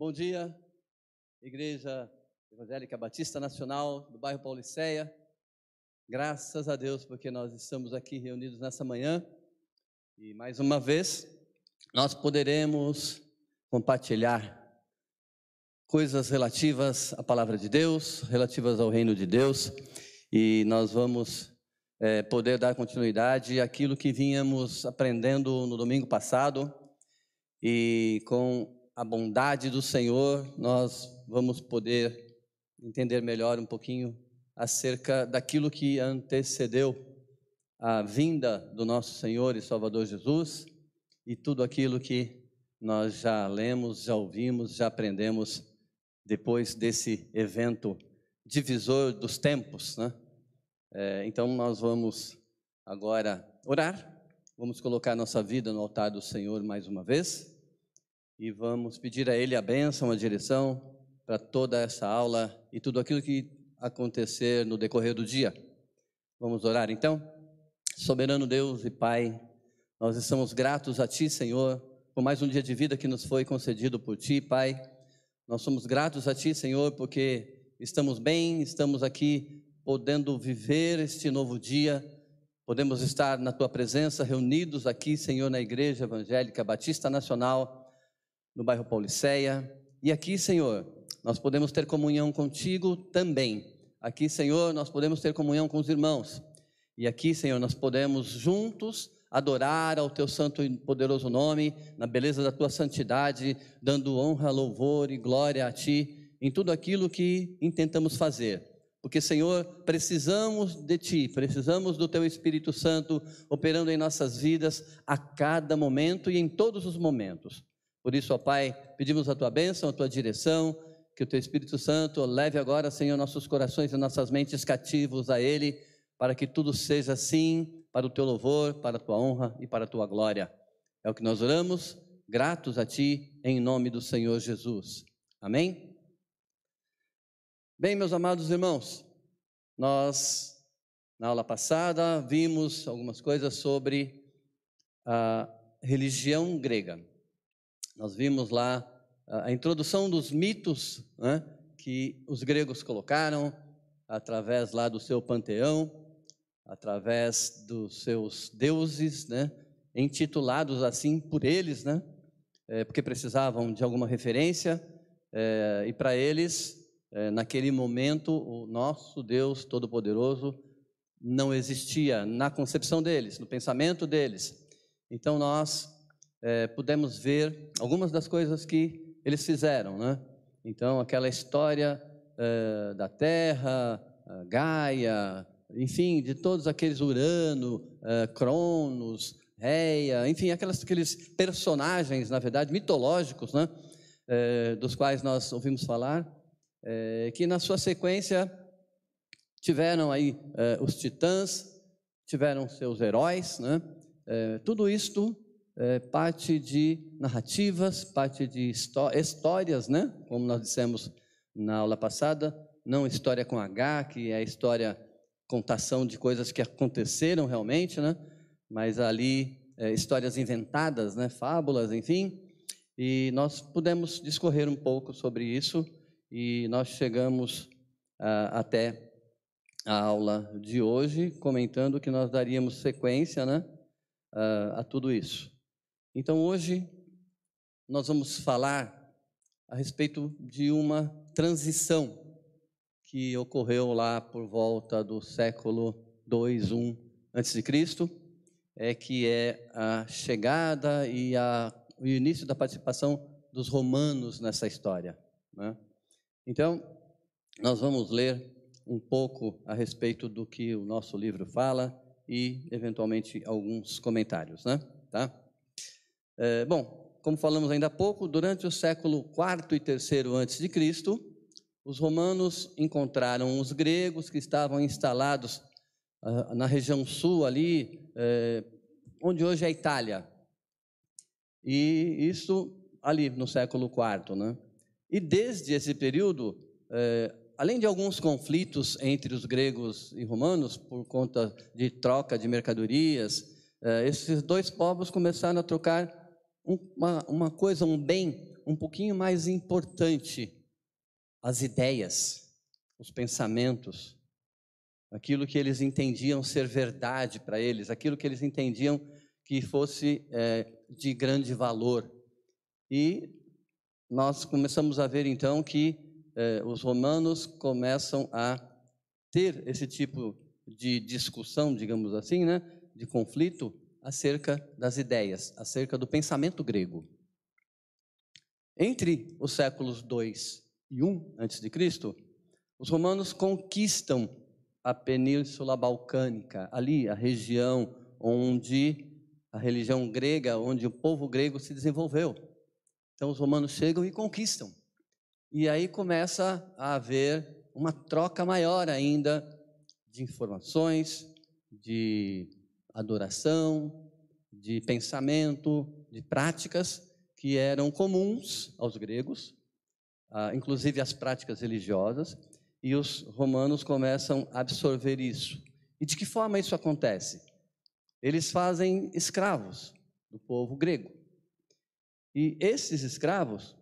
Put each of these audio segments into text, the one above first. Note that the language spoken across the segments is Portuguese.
Bom dia, Igreja Evangélica Batista Nacional do bairro Pauliceia. Graças a Deus porque nós estamos aqui reunidos nessa manhã. E mais uma vez nós poderemos compartilhar coisas relativas à palavra de Deus, relativas ao reino de Deus. E nós vamos é, poder dar continuidade àquilo que vínhamos aprendendo no domingo passado. E com a bondade do Senhor, nós vamos poder entender melhor um pouquinho acerca daquilo que antecedeu a vinda do nosso Senhor e Salvador Jesus e tudo aquilo que nós já lemos, já ouvimos, já aprendemos depois desse evento divisor dos tempos, né? É, então nós vamos agora orar, vamos colocar nossa vida no altar do Senhor mais uma vez e vamos pedir a Ele a bênção, a direção para toda essa aula e tudo aquilo que acontecer no decorrer do dia. Vamos orar então? Soberano Deus e Pai, nós estamos gratos a Ti, Senhor, por mais um dia de vida que nos foi concedido por Ti, Pai. Nós somos gratos a Ti, Senhor, porque estamos bem, estamos aqui podendo viver este novo dia, podemos estar na Tua presença, reunidos aqui, Senhor, na Igreja Evangélica Batista Nacional no bairro Pauliceia. E aqui, Senhor, nós podemos ter comunhão contigo também. Aqui, Senhor, nós podemos ter comunhão com os irmãos. E aqui, Senhor, nós podemos juntos adorar ao teu santo e poderoso nome, na beleza da tua santidade, dando honra, louvor e glória a ti em tudo aquilo que intentamos fazer. Porque, Senhor, precisamos de Ti, precisamos do Teu Espírito Santo operando em nossas vidas a cada momento e em todos os momentos. Por isso, ó Pai, pedimos a tua bênção, a tua direção, que o teu Espírito Santo leve agora, Senhor, nossos corações e nossas mentes cativos a Ele, para que tudo seja assim, para o teu louvor, para a tua honra e para a tua glória. É o que nós oramos, gratos a Ti, em nome do Senhor Jesus. Amém? Bem, meus amados irmãos, nós, na aula passada, vimos algumas coisas sobre a religião grega. Nós vimos lá a introdução dos mitos né, que os gregos colocaram através lá do seu panteão, através dos seus deuses, né, intitulados assim por eles, né, é, porque precisavam de alguma referência, é, e para eles, é, naquele momento, o nosso Deus Todo-Poderoso não existia na concepção deles, no pensamento deles. Então nós é, pudemos ver algumas das coisas que eles fizeram, né? Então, aquela história é, da Terra, Gaia, enfim, de todos aqueles Urano, é, Cronos, Reia, enfim, aquelas, aqueles personagens, na verdade, mitológicos, né? Dos quais nós ouvimos falar, que na sua sequência tiveram aí os titãs, tiveram seus heróis, né? tudo isto é, parte de narrativas, parte de histórias, né? Como nós dissemos na aula passada, não história com H, que é a história, contação de coisas que aconteceram realmente, né? Mas ali é, histórias inventadas, né? Fábulas, enfim. E nós pudemos discorrer um pouco sobre isso e nós chegamos até a aula de hoje comentando que nós daríamos sequência, né? a tudo isso. Então hoje nós vamos falar a respeito de uma transição que ocorreu lá por volta do século 2, 1 antes de Cristo, é que é a chegada e a, o início da participação dos romanos nessa história. Né? Então, nós vamos ler um pouco a respeito do que o nosso livro fala e, eventualmente, alguns comentários, né? Tá? É, bom, como falamos ainda há pouco, durante o século IV e III antes de Cristo, os romanos encontraram os gregos que estavam instalados uh, na região sul ali, é, onde hoje é a Itália. E isso ali no século IV, né? E desde esse período, é, além de alguns conflitos entre os gregos e romanos por conta de troca de mercadorias, esses dois povos começaram a trocar uma, uma coisa, um bem um pouquinho mais importante as ideias, os pensamentos, aquilo que eles entendiam ser verdade para eles, aquilo que eles entendiam que fosse é, de grande valor. E nós começamos a ver então que é, os romanos começam a ter esse tipo de discussão, digamos assim, né, de conflito acerca das ideias, acerca do pensamento grego. Entre os séculos 2 e 1 antes de Cristo, os romanos conquistam a Península Balcânica, ali a região onde a religião grega, onde o povo grego se desenvolveu. Então os romanos chegam e conquistam. E aí começa a haver uma troca maior ainda de informações, de adoração, de pensamento, de práticas que eram comuns aos gregos, ah, inclusive as práticas religiosas, e os romanos começam a absorver isso. E de que forma isso acontece? Eles fazem escravos do povo grego. E esses escravos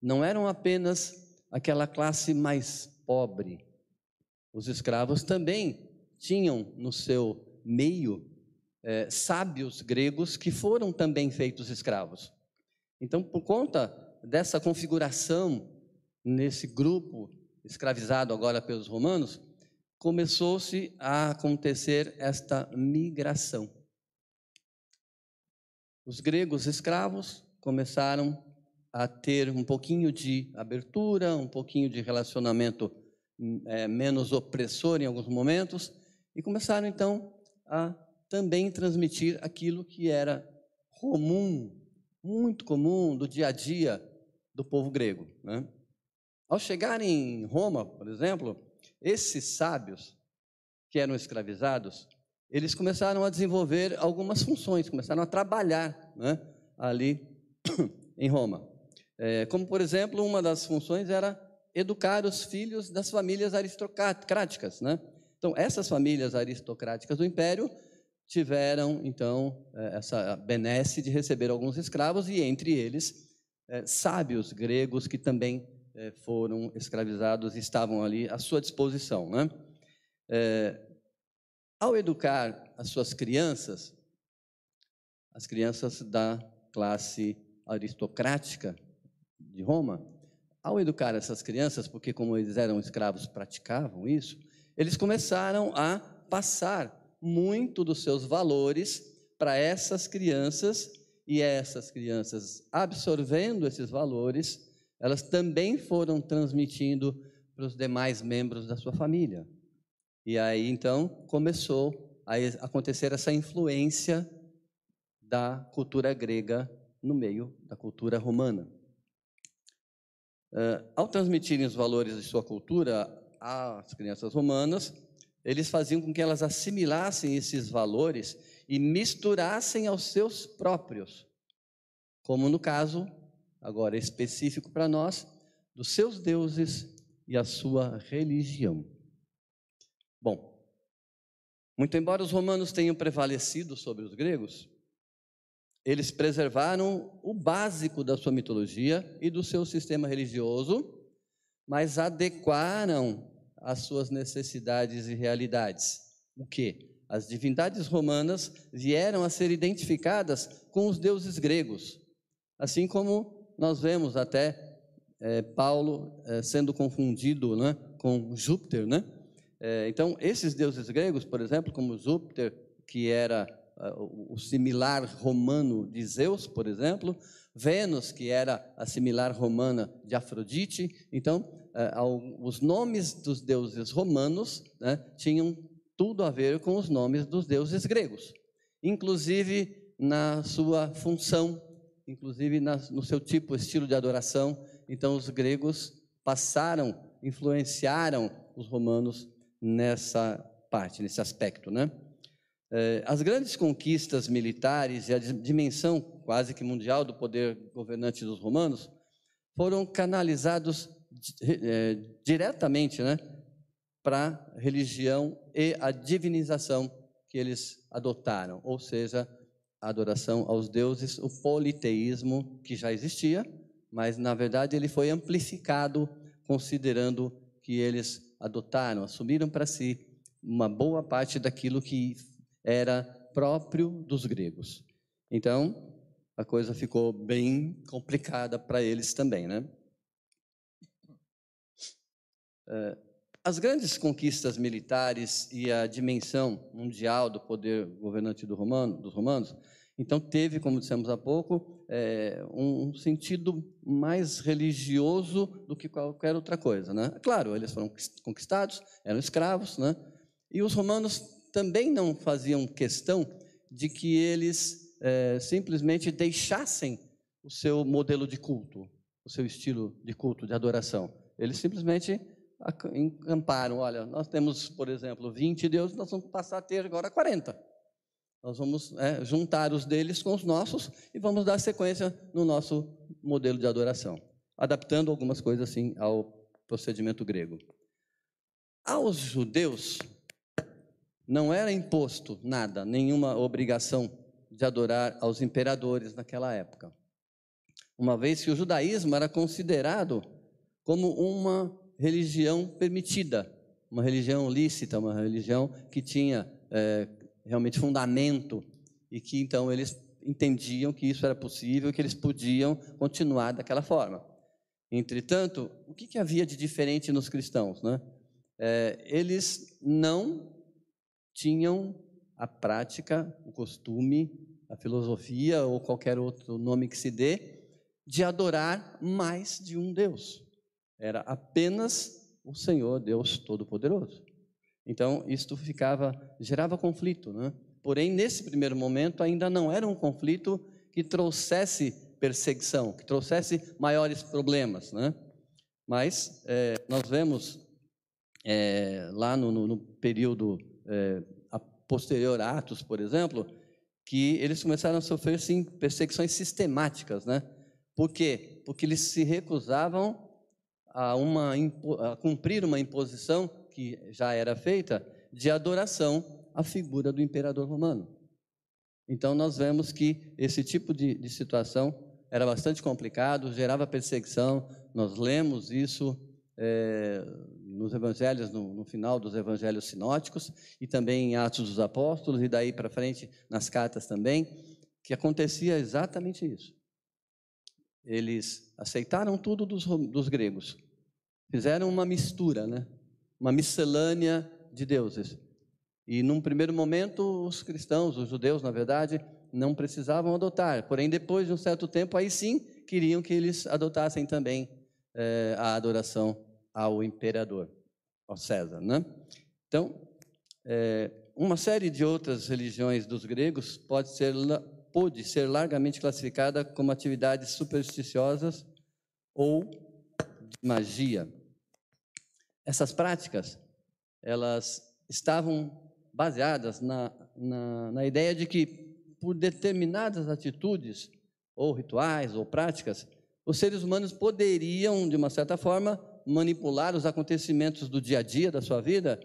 não eram apenas aquela classe mais pobre. Os escravos também tinham no seu meio é, sábios gregos que foram também feitos escravos. Então, por conta dessa configuração nesse grupo escravizado agora pelos romanos, começou-se a acontecer esta migração. Os gregos escravos começaram a ter um pouquinho de abertura, um pouquinho de relacionamento é, menos opressor em alguns momentos, e começaram então a também transmitir aquilo que era comum, muito comum do dia a dia do povo grego. Né? Ao chegar em Roma, por exemplo, esses sábios que eram escravizados, eles começaram a desenvolver algumas funções, começaram a trabalhar né, ali em Roma. É, como, por exemplo, uma das funções era educar os filhos das famílias aristocráticas. Né? Então, essas famílias aristocráticas do império tiveram, então, é, essa benesse de receber alguns escravos e, entre eles, é, sábios gregos que também é, foram escravizados e estavam ali à sua disposição. Né? É, ao educar as suas crianças, as crianças da classe aristocrática de Roma, ao educar essas crianças, porque como eles eram escravos, praticavam isso, eles começaram a passar muito dos seus valores para essas crianças e essas crianças absorvendo esses valores, elas também foram transmitindo para os demais membros da sua família. E aí então começou a acontecer essa influência da cultura grega no meio da cultura romana. Uh, ao transmitirem os valores de sua cultura às crianças romanas, eles faziam com que elas assimilassem esses valores e misturassem aos seus próprios, como no caso, agora específico para nós, dos seus deuses e a sua religião. Bom, muito embora os romanos tenham prevalecido sobre os gregos, eles preservaram o básico da sua mitologia e do seu sistema religioso, mas adequaram as suas necessidades e realidades. O que? As divindades romanas vieram a ser identificadas com os deuses gregos, assim como nós vemos até é, Paulo é, sendo confundido né, com Júpiter. Né? É, então, esses deuses gregos, por exemplo, como Júpiter, que era o similar romano de Zeus, por exemplo, Vênus, que era a similar romana de Afrodite. Então, os nomes dos deuses romanos né, tinham tudo a ver com os nomes dos deuses gregos, inclusive na sua função, inclusive no seu tipo, estilo de adoração. Então, os gregos passaram, influenciaram os romanos nessa parte, nesse aspecto, né? Eh, as grandes conquistas militares e a dimensão quase que mundial do poder governante dos romanos foram canalizados é, diretamente né, para a religião e a divinização que eles adotaram, ou seja, a adoração aos deuses, o politeísmo que já existia, mas na verdade ele foi amplificado considerando que eles adotaram, assumiram para si uma boa parte daquilo que era próprio dos gregos. Então, a coisa ficou bem complicada para eles também, né? É, as grandes conquistas militares e a dimensão mundial do poder governante do romano, dos romanos, então teve, como dissemos há pouco, é, um sentido mais religioso do que qualquer outra coisa. Né? Claro, eles foram conquistados, eram escravos, né? e os romanos também não faziam questão de que eles é, simplesmente deixassem o seu modelo de culto, o seu estilo de culto, de adoração. Eles simplesmente encamparam, olha, nós temos, por exemplo, 20 deuses, nós vamos passar a ter agora 40. Nós vamos é, juntar os deles com os nossos e vamos dar sequência no nosso modelo de adoração, adaptando algumas coisas assim ao procedimento grego. Aos judeus não era imposto nada, nenhuma obrigação de adorar aos imperadores naquela época. Uma vez que o judaísmo era considerado como uma religião permitida, uma religião lícita, uma religião que tinha é, realmente fundamento e que então eles entendiam que isso era possível, que eles podiam continuar daquela forma. Entretanto, o que, que havia de diferente nos cristãos? Né? É, eles não tinham a prática, o costume, a filosofia ou qualquer outro nome que se dê, de adorar mais de um Deus. Era apenas o Senhor Deus Todo-Poderoso. Então, isto ficava, gerava conflito, né? Porém, nesse primeiro momento, ainda não era um conflito que trouxesse perseguição, que trouxesse maiores problemas, né? Mas é, nós vemos é, lá no, no, no período é, posterior a Atos, por exemplo, que eles começaram a sofrer sim perseguições sistemáticas, né? Por quê? Porque eles se recusavam a, uma, a cumprir uma imposição que já era feita de adoração à figura do imperador romano. Então, nós vemos que esse tipo de, de situação era bastante complicado, gerava perseguição. Nós lemos isso é, nos evangelhos, no, no, final dos evangelhos sinóticos, e também em Atos dos Apóstolos, e daí para frente nas cartas também, que acontecia exatamente isso. Eles aceitaram tudo dos, dos gregos, fizeram uma mistura, né? uma miscelânea de deuses. E num primeiro momento, os cristãos, os judeus, na verdade, não precisavam adotar, porém, depois de um certo tempo, aí sim queriam que eles adotassem também é, a adoração ao imperador, ao César. Né? Então, é, uma série de outras religiões dos gregos pode ser pôde ser largamente classificada como atividades supersticiosas ou de magia. Essas práticas, elas estavam baseadas na, na, na ideia de que, por determinadas atitudes, ou rituais, ou práticas, os seres humanos poderiam, de uma certa forma, manipular os acontecimentos do dia a dia da sua vida,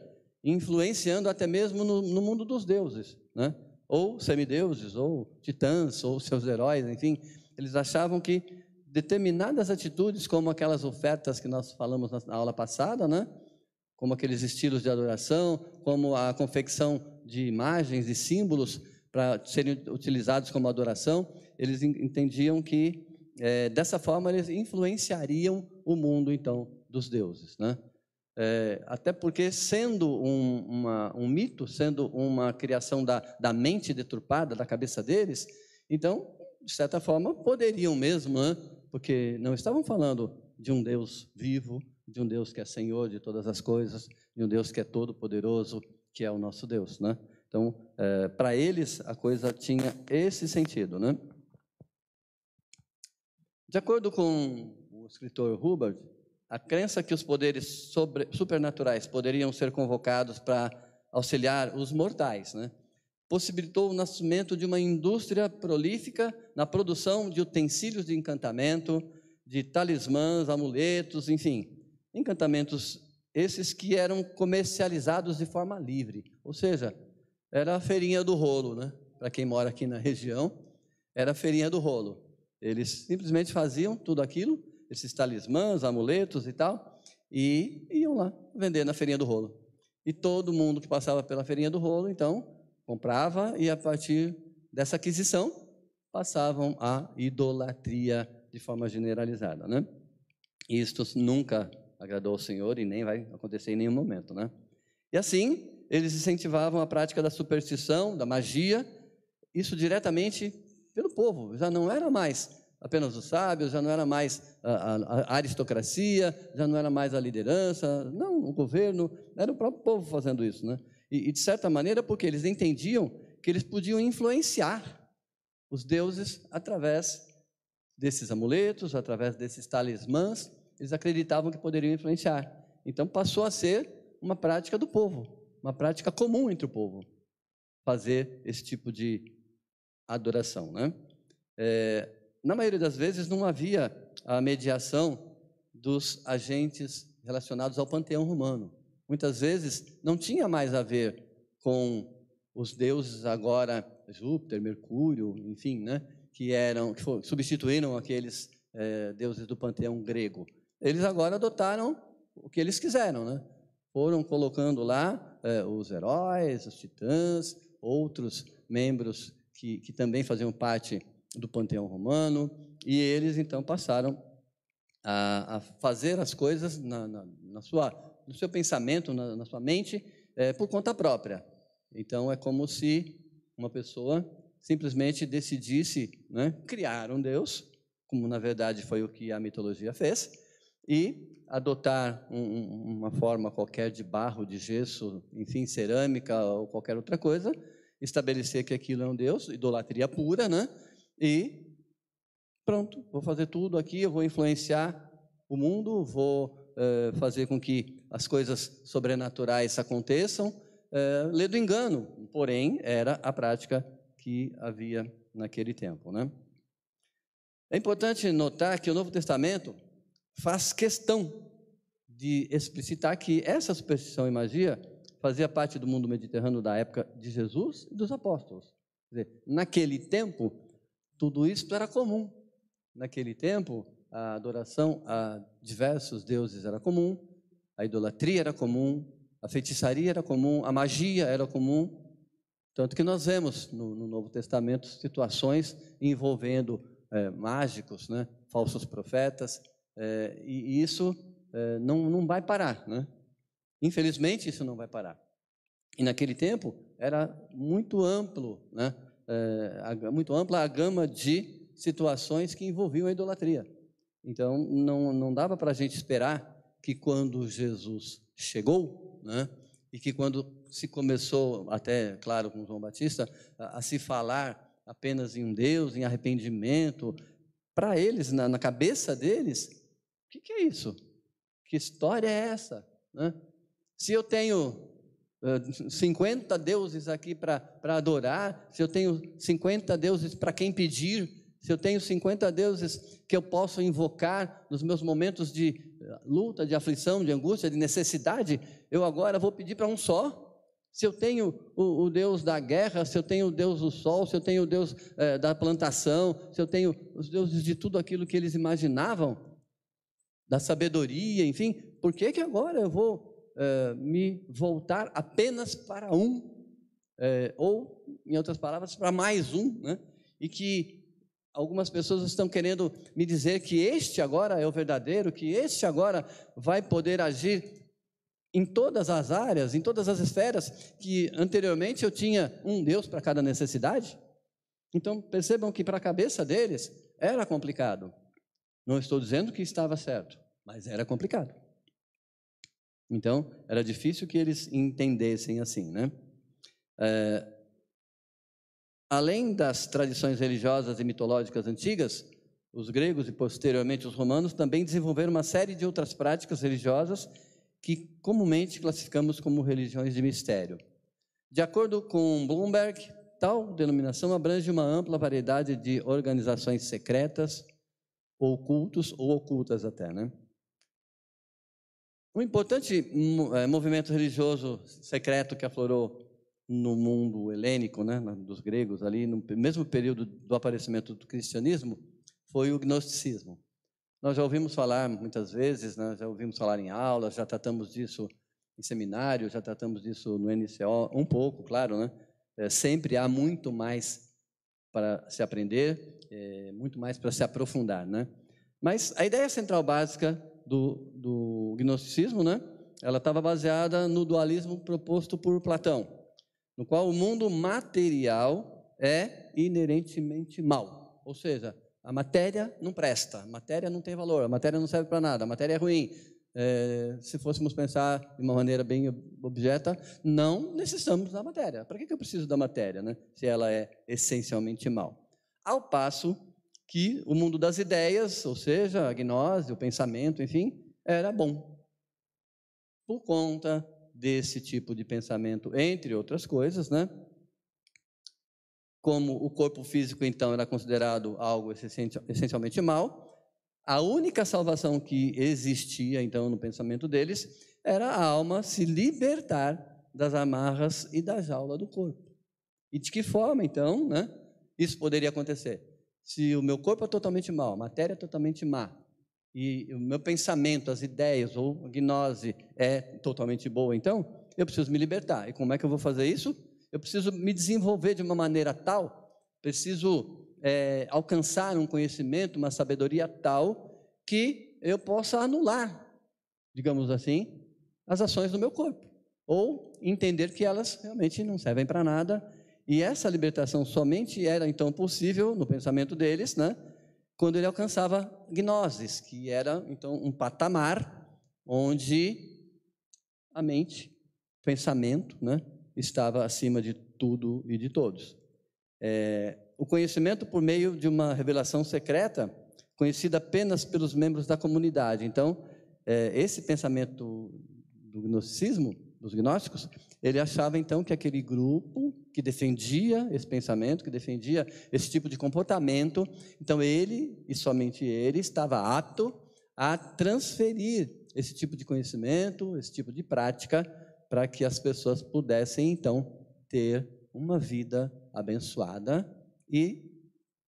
influenciando até mesmo no, no mundo dos deuses. Né? Ou semideuses, ou titãs, ou seus heróis, enfim, eles achavam que determinadas atitudes, como aquelas ofertas que nós falamos na aula passada, né? como aqueles estilos de adoração, como a confecção de imagens e símbolos para serem utilizados como adoração, eles entendiam que é, dessa forma eles influenciariam o mundo então dos deuses, né? É, até porque, sendo um, uma, um, mito, sendo uma criação da, da, mente deturpada, da cabeça deles, então, de certa forma, poderiam mesmo, né? porque não estavam falando de um Deus vivo, de um Deus que é Senhor de todas as coisas, de um Deus que é todo-poderoso, que é o nosso Deus. Né? Então, é, para eles, a coisa tinha esse sentido. Né? De acordo com o escritor Hubbard, a crença que os poderes sobre, supernaturais poderiam ser convocados para auxiliar os mortais, né? possibilitou o nascimento de uma indústria prolífica na produção de utensílios de encantamento, de talismãs, amuletos, enfim, encantamentos esses que eram comercializados de forma livre, ou seja, era a feirinha do rolo, né? para quem mora aqui na região, era a feirinha do rolo. Eles simplesmente faziam tudo aquilo, esses talismãs, amuletos e tal, e iam lá vender na feirinha do rolo. E todo mundo que passava pela feirinha do rolo, então, comprava e a partir dessa aquisição passavam à idolatria de forma generalizada, né? Isto nunca agradou ao Senhor e nem vai acontecer em nenhum momento, né? E assim, eles incentivavam a prática da superstição, da magia, isso diretamente pelo povo. Já não era mais apenas os sábios, já não era mais a, a, aristocracia, já não era mais a liderança, não, o governo, era o próprio povo fazendo isso, né? E, e de certa maneira, porque eles entendiam que eles podiam influenciar os deuses através desses amuletos, através desses talismãs, eles acreditavam que poderiam influenciar. Então passou a ser uma prática do povo, uma prática comum entre o povo, fazer esse tipo de adoração, né? É, na maioria das vezes não havia a mediação dos agentes relacionados ao panteão romano. Muitas vezes não tinha mais a ver com os deuses agora Júpiter, Mercúrio, enfim, né, que eram que substituíram aqueles é, deuses do panteão grego. Eles agora adotaram o que eles quiseram, né? Foram colocando lá é, os heróis, os titãs, outros membros que, que também faziam parte do panteão romano, e eles então passaram a, a fazer as coisas na, na, na, sua, no seu pensamento, na, na sua mente, é, por conta própria. Então é como se uma pessoa simplesmente decidisse né, criar um Deus, como na verdade foi o que a mitologia fez, e adotar um, uma forma qualquer de barro, de gesso, enfim, cerâmica ou qualquer outra coisa, estabelecer que aquilo é um Deus, idolatria pura, né? E pronto, vou fazer tudo aqui, eu vou influenciar o mundo, vou é, fazer com que as coisas sobrenaturais aconteçam, é, lê do engano, porém era a prática que havia naquele tempo, né? É importante notar que o Novo Testamento faz questão de explicitar que essa superstição e magia fazia parte do mundo mediterrâneo da época de Jesus e dos apóstolos. Dizer, naquele tempo, tudo isso era comum. Naquele tempo, a adoração a diversos deuses era comum, a idolatria era comum, a feitiçaria era comum, a magia era comum. Tanto que nós vemos no, no Novo Testamento situações envolvendo é, mágicos, né, falsos profetas, é, e, isso é, não, não vai parar. Né? Infelizmente, isso não vai parar. E naquele tempo era muito amplo, né? É, muito ampla a gama de situações que envolviam a idolatria. Então, não, não dava para a gente esperar que quando Jesus chegou, né, e que quando se começou, até, claro, com João Batista, a, a se falar apenas em um Deus, em arrependimento, para eles, na, na, cabeça deles, o que, que, é isso? Que história é essa? Né? Se eu tenho 50 deuses aqui para adorar, se eu tenho 50 deuses para quem pedir, se eu tenho 50 deuses que eu posso invocar nos meus momentos de luta, de aflição, de angústia, de necessidade, eu agora vou pedir para um só. Se eu tenho o, o, Deus da guerra, se eu tenho o Deus do sol, se eu tenho o Deus eh, da plantação, se eu tenho os deuses de tudo aquilo que eles imaginavam, da sabedoria, enfim, por que, que agora eu vou eh, me voltar apenas para um, eh, ou, em outras palavras, para mais um, né? e que algumas pessoas estão querendo me dizer que este agora é o verdadeiro, que este agora vai poder agir em todas as áreas, em todas as esferas, que anteriormente eu tinha um Deus para cada necessidade. Então percebam que para a cabeça deles era complicado. Não estou dizendo que estava certo, mas era complicado. Então, era difícil que eles entendessem assim, né? É, além das tradições religiosas e mitológicas antigas, os gregos e posteriormente os romanos também desenvolveram uma série de outras práticas religiosas que comumente classificamos como religiões de mistério. De acordo com Bloomberg, tal denominação abrange uma ampla variedade de organizações secretas, ou ou ocultas até, né? Um importante é, movimento religioso secreto que aflorou no mundo helênico, né, dos gregos, ali no mesmo período do aparecimento do cristianismo, foi o gnosticismo. Nós já ouvimos falar muitas vezes, né, já ouvimos falar em aulas, já tratamos disso em seminário, já tratamos disso no NCO, um pouco, claro, né? É, sempre há muito mais para se aprender, é, muito mais para se aprofundar, né? Mas a ideia central básica do, do gnosticismo, né? Ela estava baseada no dualismo proposto por Platão, no qual o mundo material é inerentemente mal, ou seja, a matéria não presta, a matéria não tem valor, a matéria não serve para nada, a matéria é ruim. É, se fôssemos pensar de uma maneira bem objeta, não necessitamos da matéria. Para que eu preciso da matéria, né? se ela é essencialmente mal? Ao passo que o mundo das ideias, ou seja, a gnose, o pensamento, enfim, era bom. Por conta desse tipo de pensamento, entre outras coisas, né? Como o corpo físico, então, era considerado algo essencialmente mal, a única salvação que existia, então, no pensamento deles, era a alma se libertar das amarras e da jaula do corpo. E de que forma, então, né, isso poderia acontecer? Se o meu corpo é totalmente mau, a matéria é totalmente má, e o meu pensamento, as ideias ou a gnose é totalmente boa, então eu preciso me libertar. E como é que eu vou fazer isso? Eu preciso me desenvolver de uma maneira tal, preciso é, alcançar um conhecimento, uma sabedoria tal que eu possa anular, digamos assim, as ações do meu corpo ou entender que elas realmente não servem para nada e essa libertação somente era então possível no pensamento deles, né? Quando ele alcançava gnoses, que era então um patamar onde a mente, o pensamento, né, estava acima de tudo e de todos. É, o conhecimento por meio de uma revelação secreta, conhecida apenas pelos membros da comunidade. Então, é, esse pensamento do gnosticismo, dos gnósticos, ele achava então que aquele grupo que defendia esse pensamento, que defendia esse tipo de comportamento, então ele e somente ele estava apto a transferir esse tipo de conhecimento, esse tipo de prática, para que as pessoas pudessem então ter uma vida abençoada e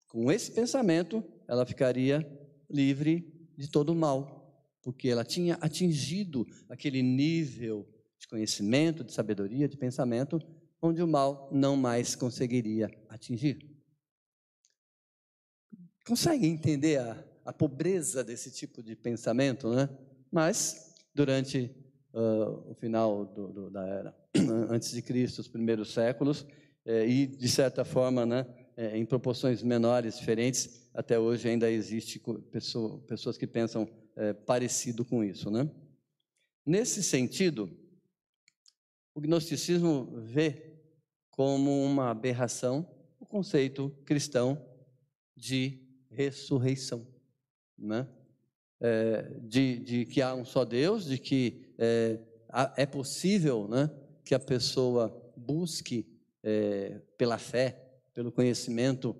com esse pensamento ela ficaria livre de todo o mal, porque ela tinha atingido aquele nível de conhecimento, de sabedoria, de pensamento, onde o mal não mais conseguiria atingir. Consegue entender a, a pobreza desse tipo de pensamento, né? Mas, durante uh, o final do, do, da era antes de Cristo, os primeiros séculos, eh, e, de certa forma, né, eh, em proporções menores, diferentes, até hoje ainda existe pessoa, pessoas que pensam eh, parecido com isso. Né? Nesse sentido, o gnosticismo vê como uma aberração o conceito cristão de ressurreição, né? É, de, de, que há um só Deus, de que é, é possível né, que a pessoa busque é, pela fé, pelo conhecimento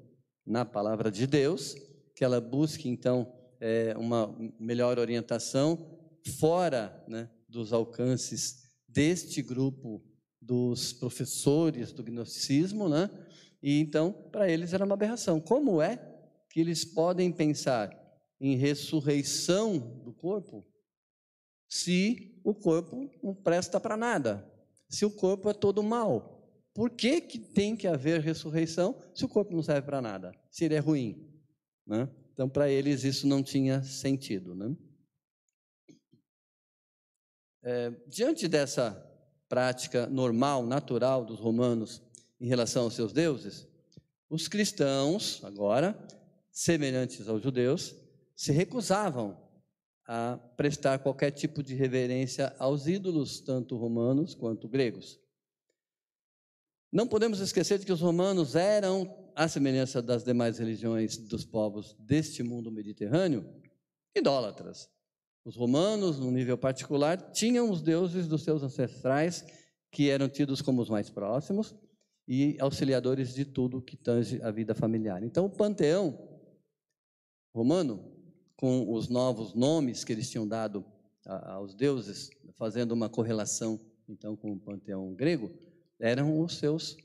na palavra de Deus, que ela busque então é, uma melhor orientação fora né, dos alcances deste grupo dos professores do gnosticismo, né? E então, para eles era uma aberração. Como é que eles podem pensar em ressurreição do corpo se o corpo não presta para nada? Se o corpo é todo mal? Por que, que tem que haver ressurreição se o corpo não serve para nada? Se ele é ruim? Né? Então, para eles, isso não tinha sentido. Né? É, diante dessa prática normal, natural dos romanos em relação aos seus deuses, os cristãos, agora, semelhantes aos judeus, se recusavam a prestar qualquer tipo de reverência aos ídolos, tanto romanos quanto gregos. Não podemos esquecer de que os romanos eram, à semelhança das demais religiões dos povos deste mundo mediterrâneo, idólatras. Os romanos, num nível particular, tinham os deuses dos seus ancestrais, que eram tidos como os mais próximos e auxiliadores de tudo que tange a vida familiar. Então, o panteão romano, com os novos nomes que eles tinham dado aos deuses, fazendo uma correlação então com o panteão grego, eram os seus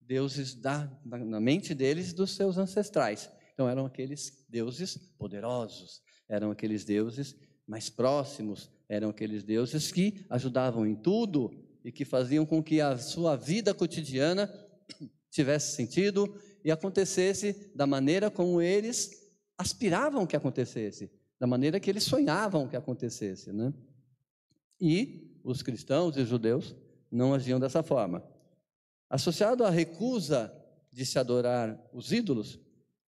deuses da, na mente deles dos seus ancestrais. Então eram aqueles deuses poderosos, eram aqueles deuses mais próximos, eram aqueles deuses que ajudavam em tudo e que faziam com que a sua vida cotidiana tivesse sentido e acontecesse da maneira como eles aspiravam que acontecesse, da maneira que eles sonhavam que acontecesse, né? E os cristãos e os judeus não agiam dessa forma. Associado à recusa de se adorar os ídolos,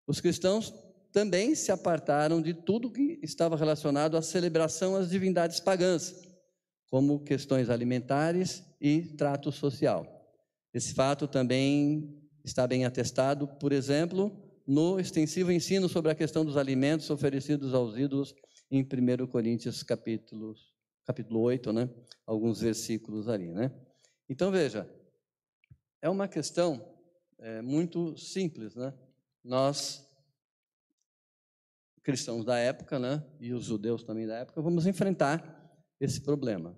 os cristãos também se apartaram de tudo que estava relacionado à celebração às divindades pagãs, como questões alimentares e trato social. Esse fato também está bem atestado, por exemplo, no extensivo ensino sobre a questão dos alimentos oferecidos aos ídolos em 1 Coríntios capítulo, capítulo 8, né? alguns versículos ali. Né? Então veja, é uma questão é, muito simples. Né? Nós, cristãos da época, né? e os judeus também da época, vamos enfrentar esse problema.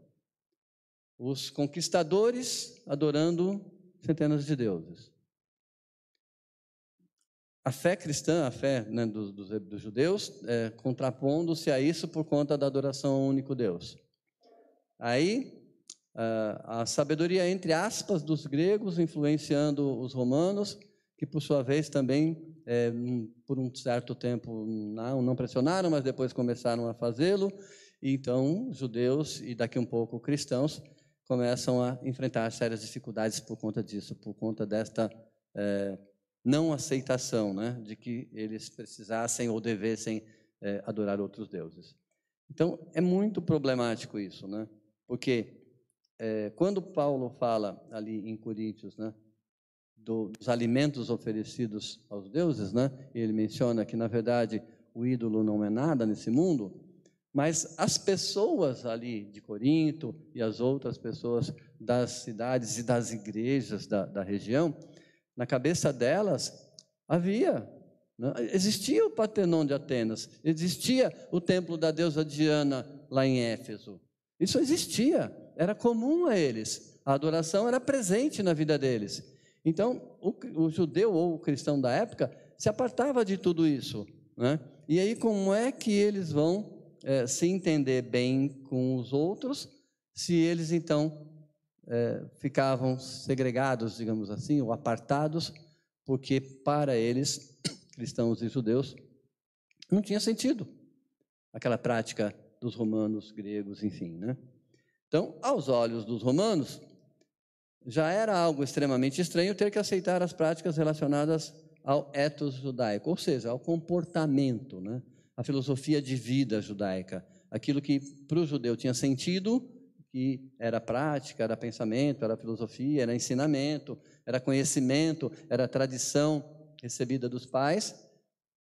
Os conquistadores adorando centenas de deuses. A fé cristã, a fé né, dos, dos, dos, judeus, é, contrapondo-se a isso por conta da adoração ao único Deus. Aí, a, sabedoria, entre aspas, dos gregos influenciando os romanos, que por sua vez também, é, por um certo tempo, não, não pressionaram, mas depois começaram a fazê-lo. Então, judeus e daqui um pouco cristãos começam a enfrentar sérias dificuldades por conta disso, por conta desta é, não aceitação né, de que eles precisassem ou devessem é, adorar outros deuses. Então, é muito problemático isso, né? porque é, quando Paulo fala ali em Coríntios né, do, dos alimentos oferecidos aos deuses, né, ele menciona que, na verdade, o ídolo não é nada nesse mundo, mas as pessoas ali de Corinto e as outras pessoas das cidades e das igrejas da, da região na cabeça delas havia, né? existia o Partenon de Atenas, existia o templo da deusa Diana lá em Éfeso. Isso existia, era comum a eles. A adoração era presente na vida deles. Então, o, o judeu ou o cristão da época se apartava de tudo isso. Né? E aí, como é que eles vão é, se entender bem com os outros se eles então é, ficavam segregados, digamos assim, ou apartados, porque para eles, cristãos e judeus, não tinha sentido aquela prática dos romanos, gregos, enfim, né? Então, aos olhos dos romanos, já era algo extremamente estranho ter que aceitar as práticas relacionadas ao ethos judaico, ou seja, ao comportamento, né? a filosofia de vida judaica, aquilo que para o judeu tinha sentido que era prática, era pensamento, era filosofia, era ensinamento, era conhecimento, era tradição recebida dos pais.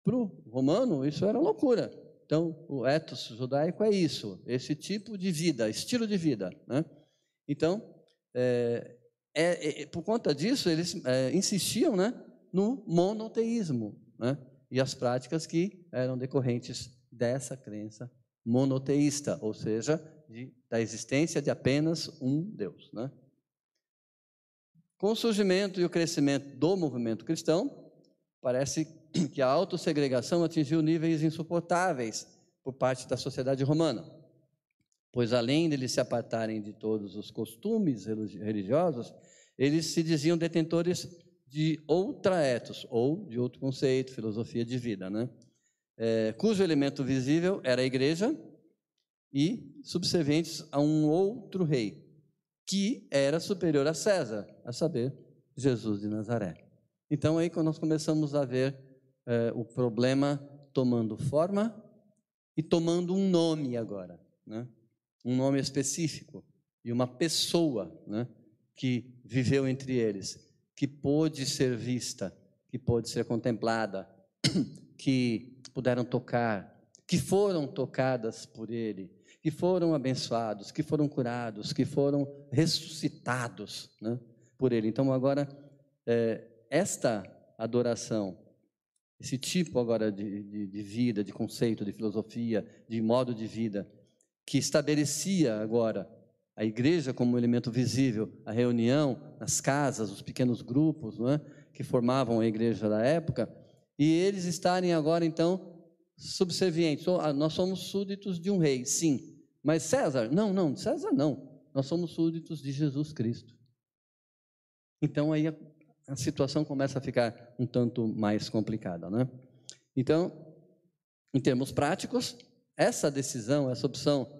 Para o romano, isso era loucura. Então, o ethos judaico é isso, esse tipo de vida, estilo de vida. Né? Então, é, é, é, por conta disso, eles é, insistiam né, no monoteísmo né? e as práticas que eram decorrentes dessa crença monoteísta, ou seja, de, da existência de apenas um Deus. Né? Com o surgimento e o crescimento do movimento cristão, parece que a autossegregação atingiu níveis insuportáveis por parte da sociedade romana, pois além de eles se apartarem de todos os costumes religiosos, eles se diziam detentores de outra ethos, ou de outro conceito, filosofia de vida, né? É, cujo elemento visível era a igreja, e subservientes a um outro rei, que era superior a César, a saber, Jesus de Nazaré. Então, aí quando nós começamos a ver é, o problema tomando forma e tomando um nome agora, né? Um nome específico e uma pessoa né? que viveu entre eles, que pôde ser vista, que pôde ser contemplada, que puderam tocar, que foram tocadas por ele, que foram abençoados, que foram curados, que foram ressuscitados né, por Ele. Então, agora, é, esta adoração, esse tipo agora de, de, de vida, de conceito, de filosofia, de modo de vida, que estabelecia agora a igreja como elemento visível, a reunião nas casas, os pequenos grupos é? que formavam a igreja da época, e eles estarem agora então subservientes. Ah, nós somos súditos de um rei, sim, mas César? Não, não, César não. Nós somos súditos de Jesus Cristo. Então aí a, a situação começa a ficar um tanto mais complicada, né? Então, em termos práticos, essa decisão, essa opção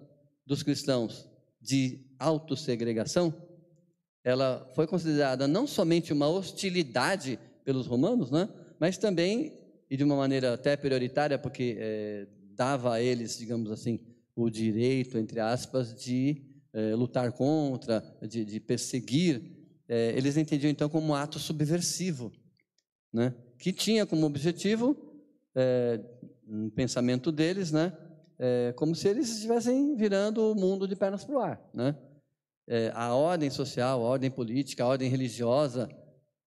dos cristãos de autossegregação, ela foi considerada não somente uma hostilidade pelos romanos, né, mas também, e de uma maneira até prioritária, porque é, dava a eles, digamos assim, o direito, entre aspas, de é, lutar contra, de, de perseguir, é, eles entendiam então como um ato subversivo, né, que tinha como objetivo, no pensamento deles, né, é, como se eles estivessem virando o mundo de pernas para o ar. Né? É, a ordem social, a ordem política, a ordem religiosa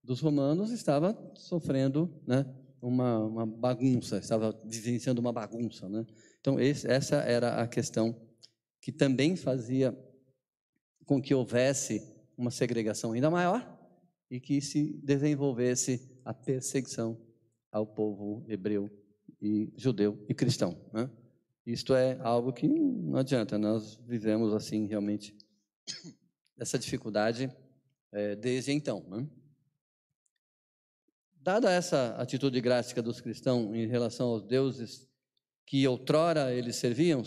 dos romanos estava sofrendo né, uma, uma, bagunça, estava vivenciando uma bagunça. Né? Então, esse, essa era a questão que também fazia com que houvesse uma segregação ainda maior e que se desenvolvesse a perseguição ao povo hebreu e judeu e cristão. Né? Isto é algo que não adianta, nós vivemos assim realmente essa dificuldade é, desde então. Né? Dada essa atitude drástica dos cristãos em relação aos deuses que outrora eles serviam,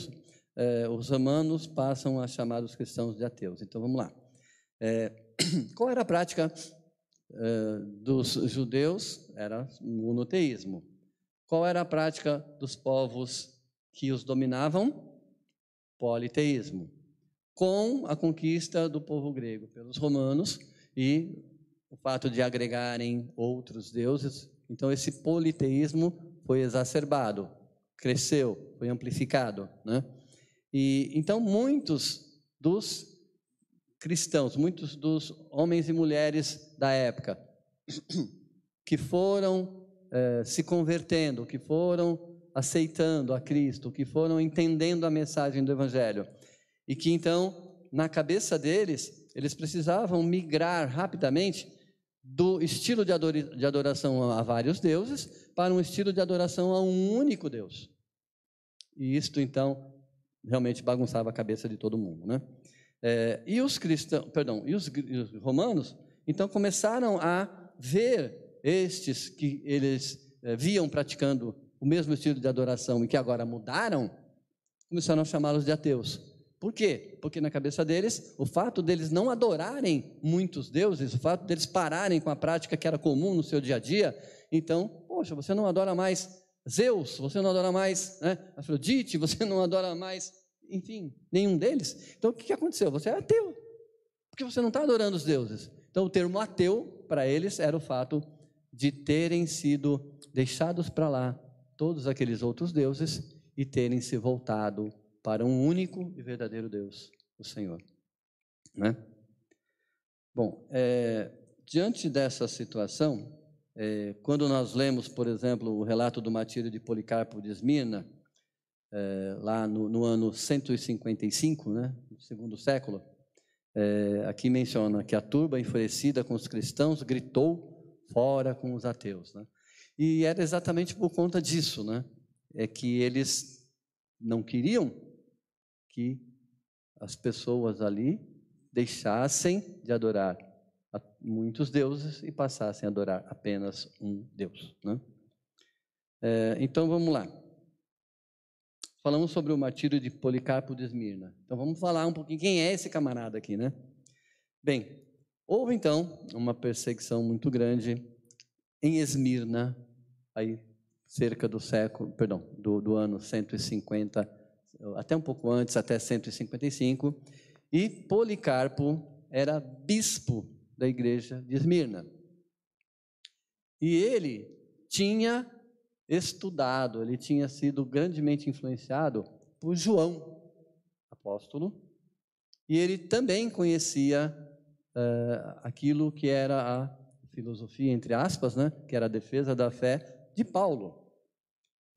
é, os romanos passam a chamar os cristãos de ateus. Então vamos lá. É, qual era a prática dos judeus? Era o monoteísmo. Qual era a prática dos povos que os dominavam? Politeísmo. Com a conquista do povo grego pelos romanos e o fato de agregarem outros deuses, então esse politeísmo foi exacerbado, cresceu, foi amplificado, né? E então muitos dos cristãos, muitos dos homens e mulheres da época que foram eh, se convertendo, que foram aceitando a Cristo, que foram entendendo a mensagem do Evangelho. E que então, na cabeça deles, eles precisavam migrar rapidamente do estilo de adoração a vários deuses para um estilo de adoração a um único Deus. E isto então realmente bagunçava a cabeça de todo mundo, né? É, e os cristãos, perdão, e os, e os romanos então começaram a ver estes que eles é, viam praticando o mesmo estilo de adoração e que agora mudaram, começaram a chamá-los de ateus. Por quê? Porque na cabeça deles, o fato deles não adorarem muitos deuses, o fato deles pararem com a prática que era comum no seu dia a dia, então, poxa, você não adora mais Zeus, você não adora mais né, Afrodite, você não adora mais, enfim, nenhum deles. Então, o que aconteceu? Você é ateu, porque você não está adorando os deuses. Então, o termo ateu, para eles, era o fato de terem sido deixados para lá todos aqueles outros deuses e terem se voltado para um único e verdadeiro Deus, o Senhor. Né? Bom, é, diante dessa situação, é, quando nós lemos, por exemplo, o relato do martírio de Policarpo de Esmirna, é, lá no, no, ano 155, né, no segundo século, é, aqui menciona que a turba enfurecida com os cristãos gritou fora com os ateus. Né? E era exatamente por conta disso, né? É que eles não queriam que as pessoas ali deixassem de adorar muitos deuses e passassem a adorar apenas um Deus. Né? É, então vamos lá. Falamos sobre o martírio de Policarpo de Esmirna. Então vamos falar um pouquinho quem é esse camarada aqui, né? Bem, houve então uma perseguição muito grande em Esmirna, aí cerca do século, perdão, do, do ano 150, até um pouco antes, até 155, e Policarpo era bispo da igreja de Esmirna. E ele tinha estudado, ele tinha sido grandemente influenciado por João, apóstolo, e ele também conhecia uh, aquilo que era a filosofia, entre aspas, né, que era a defesa da fé de Paulo.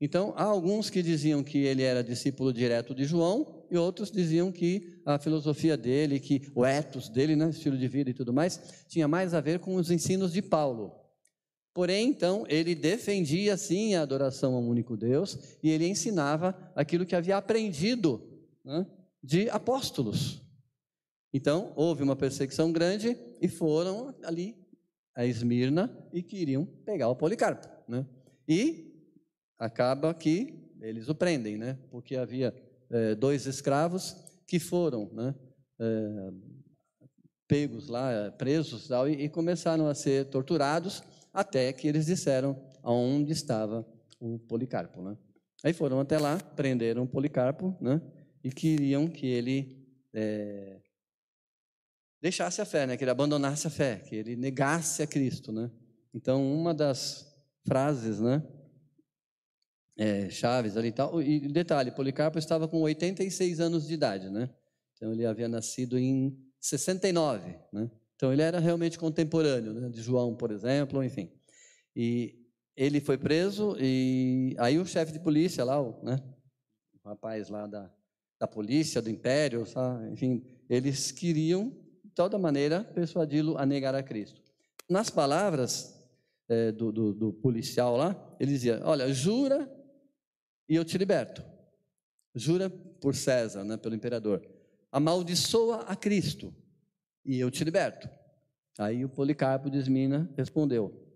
Então, há alguns que diziam que ele era discípulo direto de João, e outros diziam que a filosofia dele, que o ethos dele, né, estilo de vida e tudo mais, tinha mais a ver com os ensinos de Paulo. Porém, então, ele defendia sim a adoração ao único Deus e ele ensinava aquilo que havia aprendido né, de apóstolos. Então, houve uma perseguição grande e foram ali a Esmirna e queriam pegar o Policarpo. Né? E acaba que eles o prendem, né? porque havia é, dois escravos que foram né, é, pegos lá, presos tal, e, e começaram a ser torturados até que eles disseram aonde estava o Policarpo. Né? Aí foram até lá, prenderam o Policarpo né? e queriam que ele é, deixasse a fé, né? que ele abandonasse a fé, que ele negasse a Cristo. Né? Então, uma das frases né, é, chaves ali e tal, e detalhe, Policarpo estava com 86 anos de idade, né? então ele havia nascido em 69, né? Então ele era realmente contemporâneo né, de João, por exemplo, enfim. E ele foi preso e aí o chefe de polícia lá, o, né, o rapaz lá da, da polícia, do império, sabe? enfim, eles queriam, de toda maneira, persuadi-lo a negar a Cristo. Nas palavras é, do, do, do policial lá, ele dizia, olha, jura e eu te liberto. Jura por César, né, pelo imperador. Amaldiçoa a Cristo e eu te liberto. Aí o Policarpo de Esmina respondeu: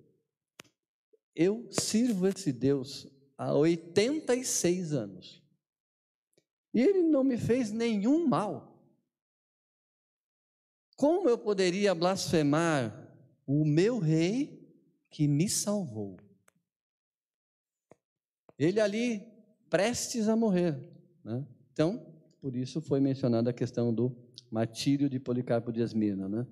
Eu sirvo esse Deus há 86 anos. E ele não me fez nenhum mal. Como eu poderia blasfemar o meu rei que me salvou? Ele ali prestes a morrer. Né? Então, por isso foi mencionada a questão do martírio de Policarpo de Esmirna, né?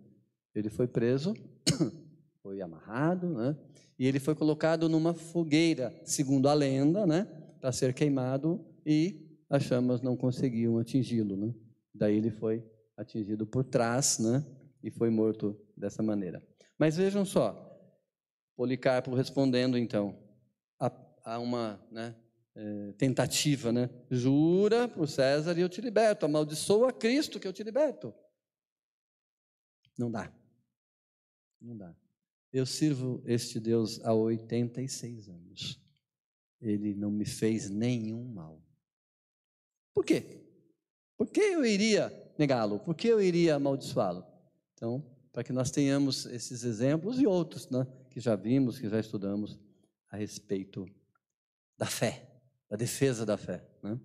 Ele foi preso, foi amarrado, né? E ele foi colocado numa fogueira, segundo a lenda, né? Para ser queimado e as chamas não conseguiam atingi-lo, né? Daí ele foi atingido por trás, né? E foi morto dessa maneira. Mas vejam só, Policarpo respondendo então a, a uma, né? é, tentativa, né? Jura por César e eu te liberto, amaldiçoa Cristo que eu te liberto. Não dá. Não dá. Eu sirvo este Deus há 86 anos. Ele não me fez nenhum mal. Por quê? Por que eu iria negá-lo? Por que eu iria amaldiçoá-lo? Então, para que nós tenhamos esses exemplos e outros, né, que já vimos, que já estudamos a respeito da fé a defesa da fé. Né?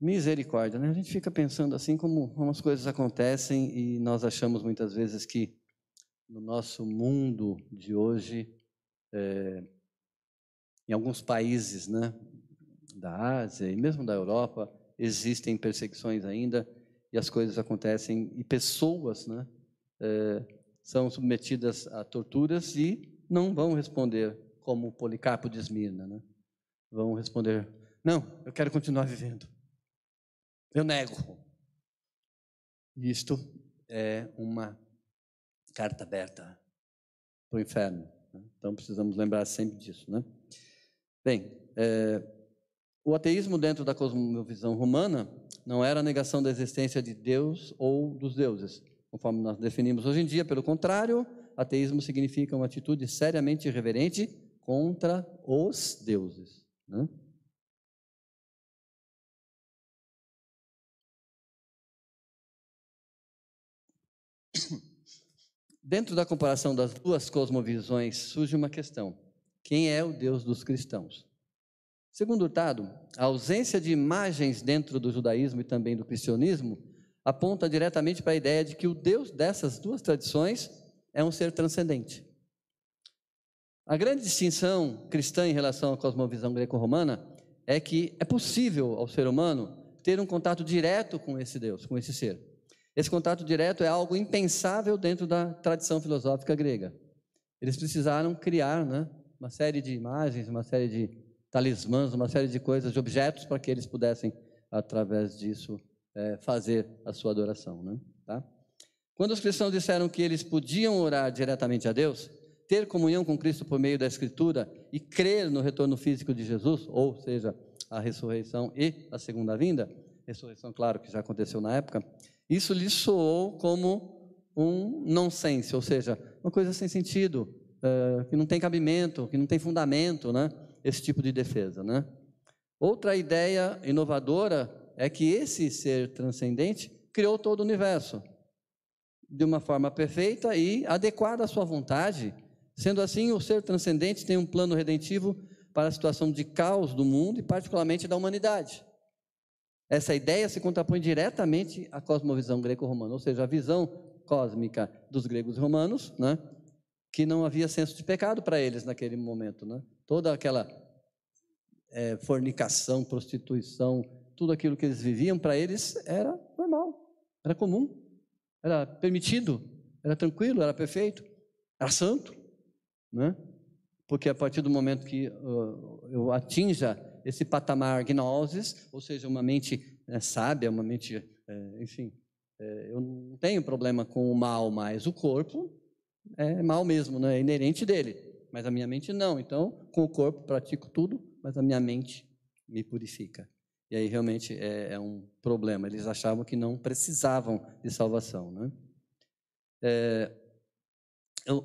Misericórdia, né? A gente fica pensando assim como, como as coisas acontecem e nós achamos muitas vezes que no nosso mundo de hoje, é, em alguns países, né, da Ásia e mesmo da Europa, existem perseguições ainda e as coisas acontecem e pessoas, né, é, são submetidas a torturas e não vão responder como Policarpo de Esmirna, né? vão responder: Não, eu quero continuar vivendo. Eu nego. Isto é uma carta aberta para o inferno. Né? Então precisamos lembrar sempre disso. Né? Bem, é, o ateísmo dentro da cosmovisão romana não era a negação da existência de Deus ou dos deuses, conforme nós definimos hoje em dia. Pelo contrário, ateísmo significa uma atitude seriamente irreverente contra os deuses. Né? Dentro da comparação das duas cosmovisões surge uma questão: quem é o Deus dos cristãos? Segundo Hurtado, a ausência de imagens dentro do judaísmo e também do cristianismo aponta diretamente para a ideia de que o Deus dessas duas tradições é um ser transcendente. A grande distinção cristã em relação à cosmovisão greco-romana é que é possível ao ser humano ter um contato direto com esse Deus, com esse ser. Esse contato direto é algo impensável dentro da tradição filosófica grega. Eles precisaram criar né, uma série de imagens, uma série de talismãs, uma série de coisas, de objetos, para que eles pudessem, através disso, é, fazer a sua adoração. Né? Tá? Quando os cristãos disseram que eles podiam orar diretamente a Deus, ter comunhão com Cristo por meio da Escritura e crer no retorno físico de Jesus, ou seja, a ressurreição e a segunda vinda, ressurreição, claro, que já aconteceu na época, isso lhe soou como um nonsense, ou seja, uma coisa sem sentido, uh, que não tem cabimento, que não tem fundamento, né? Esse tipo de defesa, né? Outra ideia inovadora é que esse ser transcendente criou todo o universo de uma forma perfeita e adequada à sua vontade. Sendo assim, o ser transcendente tem um plano redentivo para a situação de caos do mundo e, particularmente, da humanidade. Essa ideia se contrapõe diretamente à cosmovisão greco-romana, ou seja, a visão cósmica dos gregos e romanos, né, que não havia senso de pecado para eles naquele momento. Né? Toda aquela é, fornicação, prostituição, tudo aquilo que eles viviam, para eles era normal, era comum, era permitido, era tranquilo, era perfeito, era santo. Né? Porque a partir do momento que uh, eu atinja esse patamar gnosis, ou seja, uma mente é, sábia, uma mente, é, enfim, é, eu não tenho problema com o mal mais. O corpo é mal mesmo, né? é inerente dele, mas a minha mente não. Então, com o corpo pratico tudo, mas a minha mente me purifica. E aí realmente é, é um problema. Eles achavam que não precisavam de salvação. Né? É,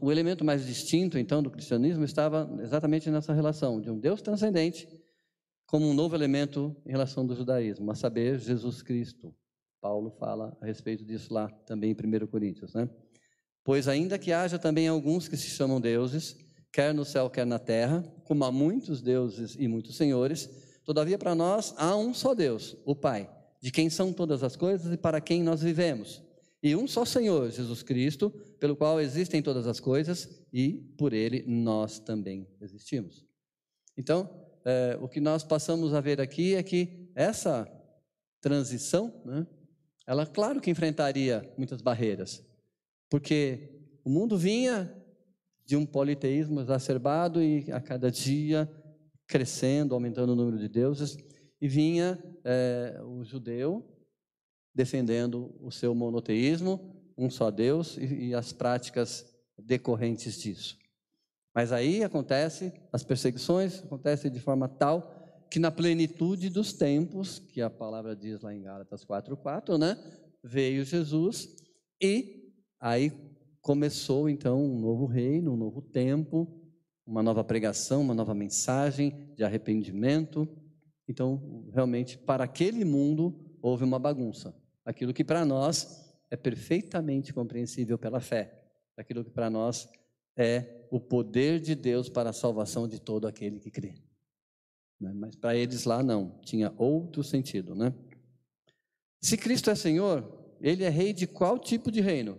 o elemento mais distinto, então, do cristianismo estava exatamente nessa relação de um Deus transcendente como um novo elemento em relação do judaísmo, a saber, Jesus Cristo. Paulo fala a respeito disso lá também em 1 Coríntios, né? Pois ainda que haja também alguns que se chamam deuses, quer no céu, quer na terra, como há muitos deuses e muitos senhores, todavia para nós há um só Deus, o Pai, de quem são todas as coisas e para quem nós vivemos. E um só Senhor, Jesus Cristo, pelo qual existem todas as coisas e por ele nós também existimos. Então, é, o que nós passamos a ver aqui é que essa transição, né, ela, claro que enfrentaria muitas barreiras, porque o mundo vinha de um politeísmo exacerbado e a cada dia crescendo, aumentando o número de deuses, e vinha é, o judeu defendendo o seu monoteísmo, um só Deus e, e as práticas decorrentes disso. Mas aí acontece, as perseguições acontecem de forma tal que na plenitude dos tempos, que a palavra diz lá em Gálatas 4:4, né? Veio Jesus e aí começou então um novo reino, um novo tempo, uma nova pregação, uma nova mensagem de arrependimento. Então, realmente, para aquele mundo houve uma bagunça. Aquilo que para nós é perfeitamente compreensível pela fé, aquilo que para nós é o poder de Deus para a salvação de todo aquele que crê. Né? Mas para eles lá não, tinha outro sentido, né? Se Cristo é Senhor, ele é rei de qual tipo de reino?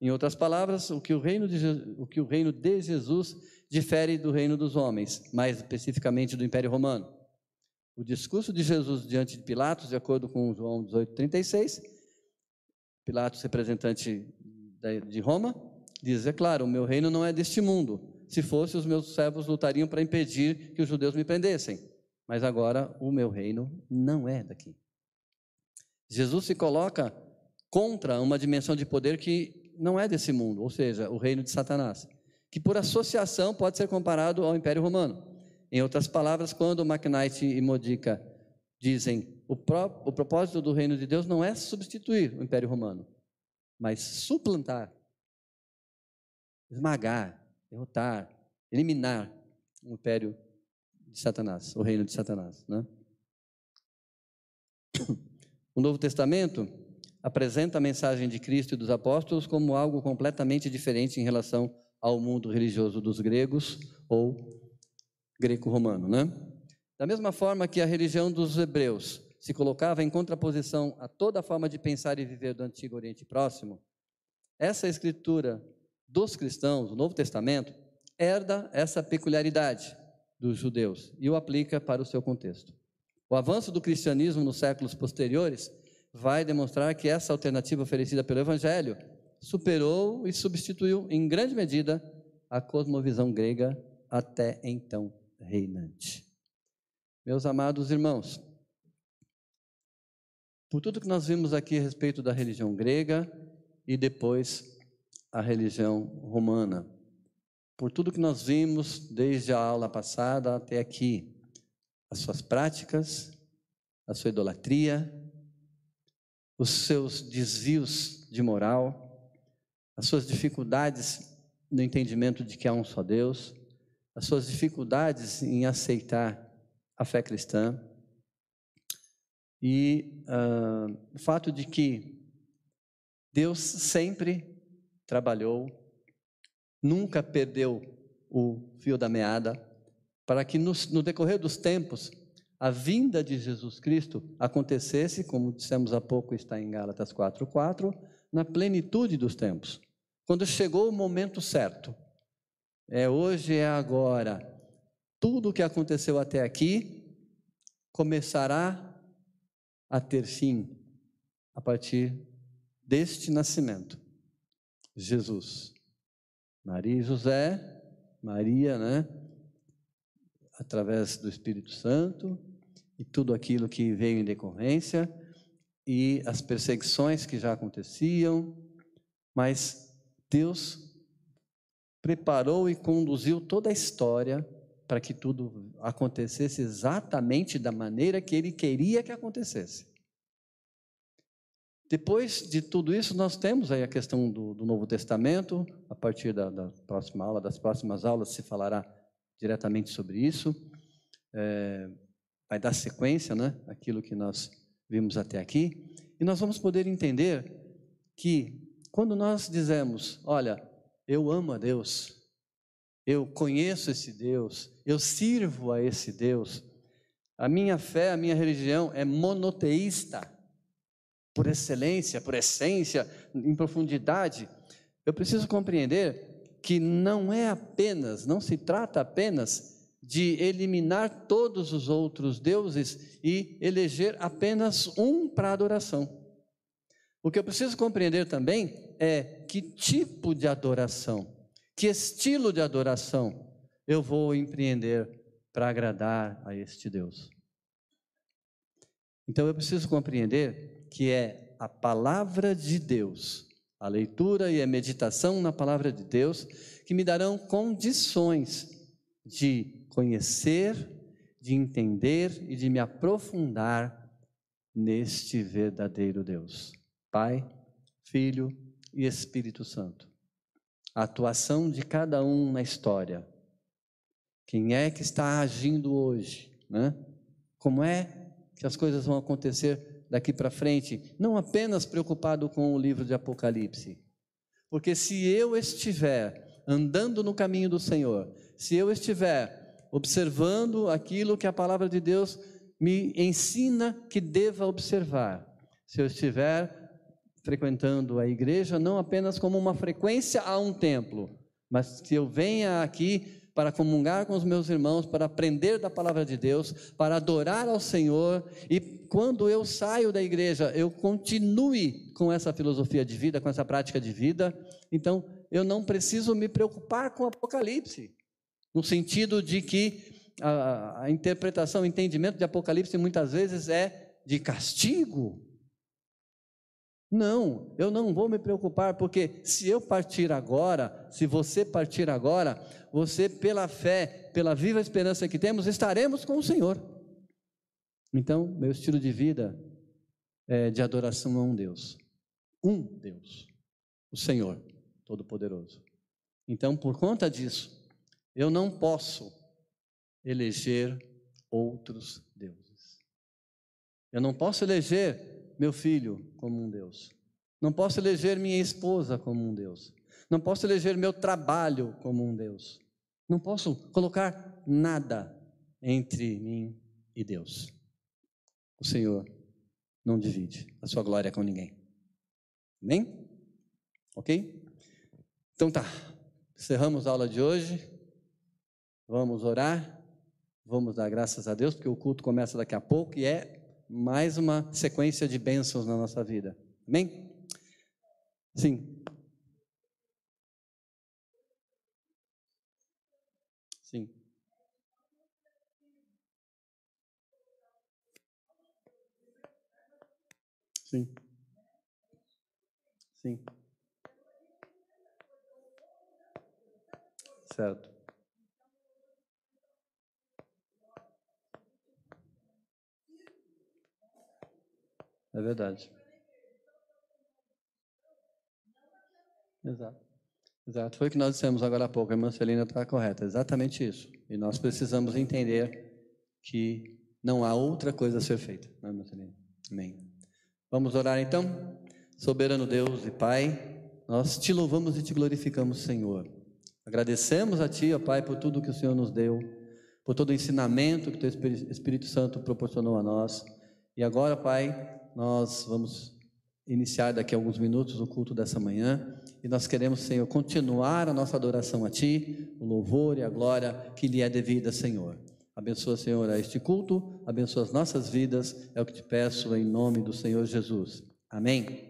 Em outras palavras, o que o reino de, o que o reino de Jesus difere do reino dos homens, mais especificamente do Império Romano. O discurso de Jesus diante de Pilatos, de acordo com João 18:36, Pilatos, representante de Roma, diz: É claro, o meu reino não é deste mundo. Se fosse, os meus servos lutariam para impedir que os judeus me prendessem. Mas agora o meu reino não é daqui. Jesus se coloca contra uma dimensão de poder que não é desse mundo, ou seja, o reino de Satanás, que por associação pode ser comparado ao Império Romano. Em outras palavras, quando McKnight e Modica dizem o, pró o propósito do reino de Deus não é substituir o Império Romano, mas suplantar esmagar, derrotar, eliminar o império de Satanás, o reino de Satanás. Né? O Novo Testamento apresenta a mensagem de Cristo e dos apóstolos como algo completamente diferente em relação ao mundo religioso dos gregos ou greco-romano. Né? Da mesma forma que a religião dos hebreus se colocava em contraposição a toda a forma de pensar e viver do Antigo Oriente Próximo, essa escritura dos cristãos, o Novo Testamento, herda essa peculiaridade dos judeus e o aplica para o seu contexto. O avanço do cristianismo nos séculos posteriores vai demonstrar que essa alternativa oferecida pelo Evangelho superou e substituiu em grande medida a cosmovisão grega até então reinante. Meus amados irmãos, por tudo que nós vimos aqui a respeito da religião grega e depois a religião romana. por tudo que nós vimos desde a aula passada até aqui, as suas práticas, a sua idolatria, os seus desvios de moral, as suas dificuldades no entendimento de que há um só Deus, as suas dificuldades em aceitar a fé cristã e uh, o fato de que Deus sempre trabalhou, nunca perdeu o fio da meada, para que no, no decorrer dos tempos a vinda de Jesus Cristo acontecesse, como dissemos há pouco, está em Gálatas 4:4, na plenitude dos tempos. Quando chegou o momento certo. É hoje, é agora. Tudo o que aconteceu até aqui começará a ter fim a partir deste nascimento. Jesus. Maria e José, Maria, né? Através do Espírito Santo e tudo aquilo que veio em decorrência e as perseguições que já aconteciam, mas Deus preparou e conduziu toda a história para que tudo acontecesse exatamente da maneira que ele queria que acontecesse. Depois de tudo isso, nós temos aí a questão do, do Novo Testamento. A partir da, da, próxima aula, das próximas aulas, se falará diretamente sobre isso. É, vai dar sequência, né? Aquilo que nós vimos até aqui. E nós vamos poder entender que quando nós dizemos, olha, eu amo a Deus, eu conheço esse Deus, eu sirvo a esse Deus, a minha fé, a minha religião é monoteísta por excelência, por essência, em profundidade, eu preciso compreender que não é apenas, não se trata apenas de eliminar todos os outros deuses e eleger apenas um para adoração. O que eu preciso compreender também é que tipo de adoração, que estilo de adoração eu vou empreender para agradar a este Deus. Então eu preciso compreender que é a palavra de Deus, a leitura e a meditação na palavra de Deus, que me darão condições de conhecer, de entender e de me aprofundar neste verdadeiro Deus. Pai, Filho e Espírito Santo. A atuação de cada um na história. Quem é que está agindo hoje? Né? Como é que as coisas vão acontecer daqui para frente, não apenas preocupado com o livro de Apocalipse. Porque se eu estiver andando no caminho do Senhor, se eu estiver observando aquilo que a palavra de Deus me ensina que deva observar, se eu estiver frequentando a igreja não apenas como uma frequência a um templo, mas se eu venha aqui para comungar com os meus irmãos, para aprender da palavra de Deus, para adorar ao Senhor, e quando eu saio da igreja, eu continue com essa filosofia de vida, com essa prática de vida, então eu não preciso me preocupar com o Apocalipse, no sentido de que a, a interpretação, o entendimento de Apocalipse muitas vezes é de castigo, não, eu não vou me preocupar, porque se eu partir agora, se você partir agora, você, pela fé, pela viva esperança que temos, estaremos com o Senhor. Então, meu estilo de vida é de adoração a um Deus, um Deus, o Senhor Todo-Poderoso. Então, por conta disso, eu não posso eleger outros deuses. Eu não posso eleger meu filho como um Deus. Não posso eleger minha esposa como um Deus. Não posso eleger meu trabalho como um Deus. Não posso colocar nada entre mim e Deus. O Senhor não divide a sua glória com ninguém. Amém? Ok? Então tá. Encerramos a aula de hoje. Vamos orar. Vamos dar graças a Deus, porque o culto começa daqui a pouco e é mais uma sequência de bênçãos na nossa vida. Amém? Sim. Sim. Sim. Sim. Certo. É verdade. Exato. Exato. Foi o que nós dissemos agora há pouco. A irmã Celina está correta. Exatamente isso. E nós precisamos entender que não há outra coisa a ser feita. Não é, irmã Celina? Amém. Vamos orar então? Soberano Deus e Pai, nós te louvamos e te glorificamos, Senhor. Agradecemos a Ti, ó Pai, por tudo que o Senhor nos deu, por todo o ensinamento que o Teu Espírito Santo proporcionou a nós. E agora, Pai, nós vamos iniciar daqui a alguns minutos o culto dessa manhã e nós queremos, Senhor, continuar a nossa adoração a Ti, o louvor e a glória que lhe é devida, Senhor. Abençoa, Senhor, a este culto, abençoa as nossas vidas, é o que te peço em nome do Senhor Jesus. Amém.